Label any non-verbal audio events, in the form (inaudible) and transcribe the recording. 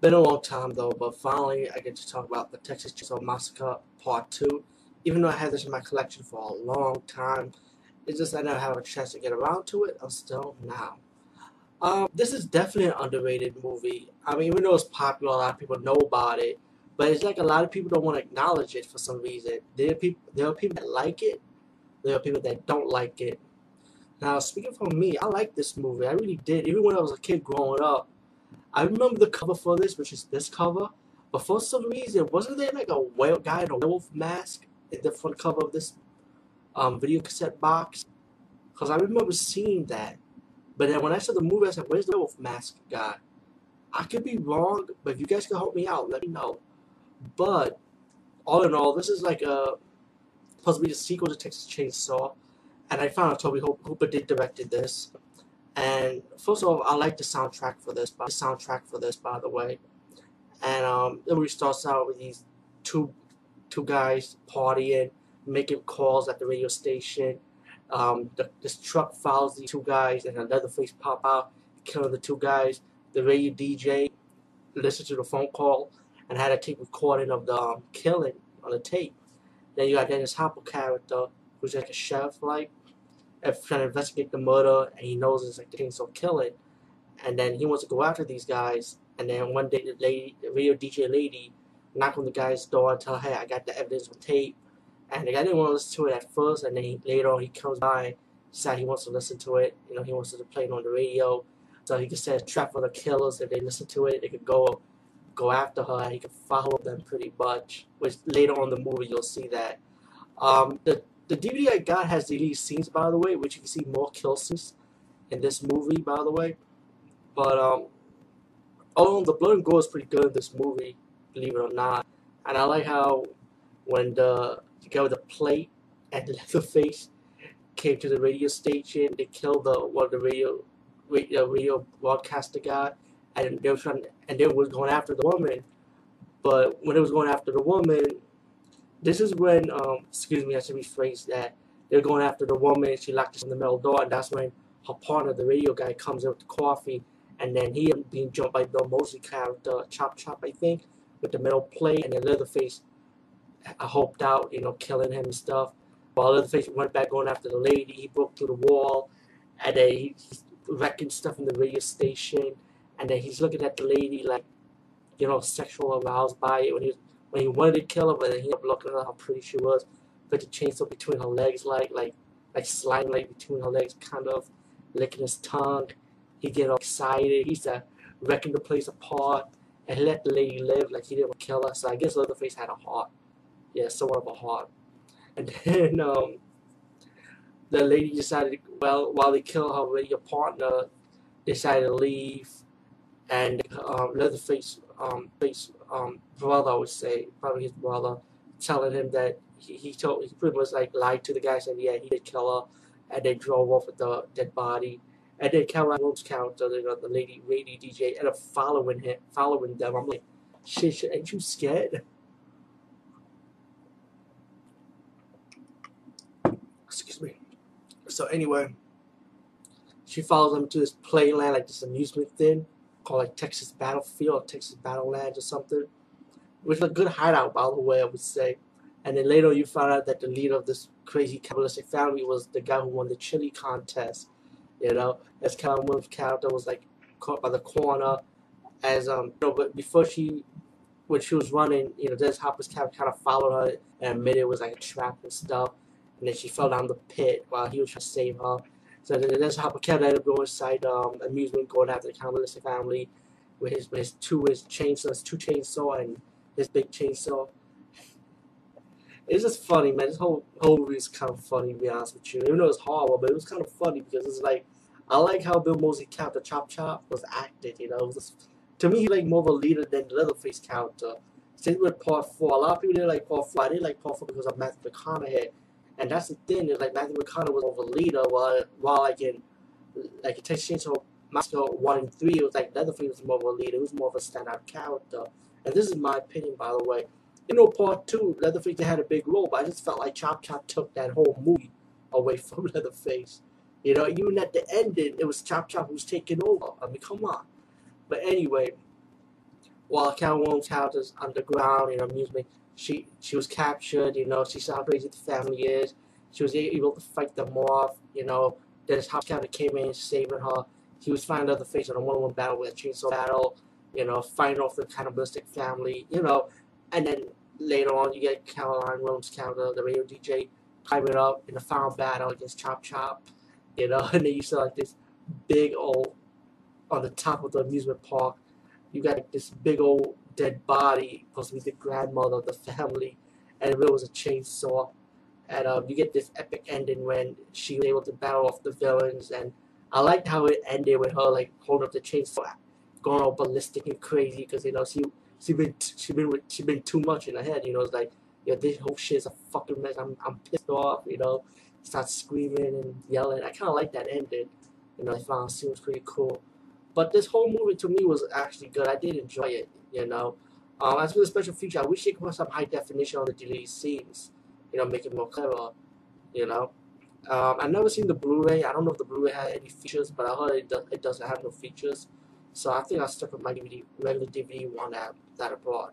been a long time though, but finally I get to talk about the Texas Chainsaw Massacre Part 2. Even though I had this in my collection for a long time, it's just I never had a chance to get around to it until now. Um, this is definitely an underrated movie. I mean, even though it's popular, a lot of people know about it, but it's like a lot of people don't want to acknowledge it for some reason. There are people, there are people that like it, there are people that don't like it. Now, speaking for me, I like this movie. I really did. Even when I was a kid growing up, I remember the cover for this, which is this cover. But for some reason, wasn't there like a whale guy in a wolf mask in the front cover of this um, video cassette box? Because I remember seeing that. But then when I saw the movie, I said, where's the wolf mask guy? I could be wrong, but if you guys can help me out, let me know. But all in all, this is like a supposed to be the sequel to Texas Chainsaw. And I found out Tobe Hooper did directed this. And first of all, I like the soundtrack for this. The soundtrack for this, by the way. And um, the movie starts out with these two two guys partying, making calls at the radio station. Um, the, this truck follows these two guys, and another face pop out, killing the two guys. The radio DJ listened to the phone call and had a tape recording of the um, killing on the tape. Then you got Dennis Hopper character, who's like a sheriff, like trying to investigate the murder, and he knows it's like the kill it and then he wants to go after these guys. And then one day, the lady, the radio DJ lady, knock on the guy's door and tell, "Hey, I got the evidence on tape." And the guy didn't want to listen to it at first, and then he, later on he comes by, decide he wants to listen to it. You know, he wants to play it on the radio, so he can set a trap for the killers. If they listen to it, they could go go after her, and he could follow them pretty much. Which later on the movie you'll see that. Um, the the DVD I got has deleted scenes, by the way, which you can see more kill scenes in this movie, by the way. But, um, oh, the blood and gore is pretty good in this movie, believe it or not. And I like how when the, the guy with the plate and the (laughs) Leatherface came to the radio station, they killed the one of the radio radio, radio broadcaster guy, and they were trying, and they were going after the woman. But when it was going after the woman, this is when, um, excuse me, I should rephrase that. They're going after the woman. She locked us in the middle door, and that's when her partner, the radio guy, comes in with the coffee, and then he being jumped by Bill Moseley character, Chop Chop, I think, with the metal plate, and then Leatherface I hoped out, you know, killing him and stuff. While Leatherface went back going after the lady, he broke through the wall, and then he, he's wrecking stuff in the radio station, and then he's looking at the lady like, you know, sexual aroused by it when he was when he wanted to kill her, but then he ended up looking at how pretty she was, put the chainsaw between her legs, like like like sliding like between her legs, kind of licking his tongue. He get all excited. He's uh, wrecking the place apart, and let the lady live like he didn't kill her. So I guess Leatherface had a heart, yeah, somewhat of a heart. And (laughs) then um, the lady decided, well, while they kill her your partner, decided to leave, and um, Leatherface um, face um, brother, I would say, probably his brother, telling him that he, he told he pretty much like lied to the guy, said yeah he did kill her, and they drove off with the dead body. And then Caroline Rose character, you know, the lady radio DJ, ended up following him, following them. I'm like, shit, shit, ain't you scared? Excuse me. So anyway, she follows them to this playland, like this amusement thing called like Texas Battlefield Texas Battlelands or something. Which is a good hideout, by the way, I would say. And then later you find out that the leader of this crazy capitalistic family was the guy who won the chili contest. You know, as Kellen character was like caught by the corner, as um, you know, but before she when she was running, you know, Dennis Hopper's character kind of followed her and admitted it was like a trap and stuff. And then she fell down the pit while he was trying to save her. So Dennis Hopper kept ended up going inside um, amusement, going after the cannibalistic family with his with his two his chainsaws, two chainsaw and his big chainsaw. It's just funny, man. This whole whole movie is kind of funny, to be honest with you. Even though it's horrible, but it was kind of funny because it's like I like how Bill Moseley character Chop Chop was acted. You know, just, to me he like more of a leader than the Leatherface character. Same with Part Four. A lot of people didn't like Part Four. I didn't like Part Four because of Matthew McConaughey, and that's the thing. Is like Matthew McConaughey was more of a leader, while while like in like in Texas Chainsaw Massacre one and three, it was like Leatherface was more of a leader. He was more of a standout character. And this is my opinion, by the way. You know, part two, Leatherface had a big role, but I just felt like Chop Chop took that whole movie away (laughs) from Leatherface. You know, even at the ending, it was Chop Chop who was taking over. I mean, come on. But anyway, while Catwoman's house is underground in amusement, she she was captured. You know, she crazy the family is. She was able to fight them off. You know, Then Dennis Hopper came in saving her. He was fighting face in a one-on-one battle with a chainsaw battle. You know, fighting off the cannibalistic family. You know, and then later on, you get Caroline Williams counter, the radio DJ, climbing up in the final battle against Chop Chop, you know, (laughs) and then you see like this big old, on the top of the amusement park, you got like, this big old dead body, to the grandmother of the family, and it was a chainsaw. And um, you get this epic ending when she was able to battle off the villains, and I liked how it ended with her like holding up the chainsaw, going all ballistic and crazy because you know she she been she been she been too much in her head. You know, it's like yeah, this whole shit is a fucking mess. I'm I'm pissed off. You know, start screaming and yelling. I kind of like that ending. You know, I found it was pretty cool. But this whole movie to me was actually good. I did enjoy it. You know, um, as for the special feature, I wish they could put some high definition on the deleted scenes. You know, make it more clever. You know. Um, I've never seen the Blu-ray. I don't know if the Blu-ray had any features, but I heard it, does, it doesn't have no features. So I think I stuck with my DVD, regular DVD one that, that I.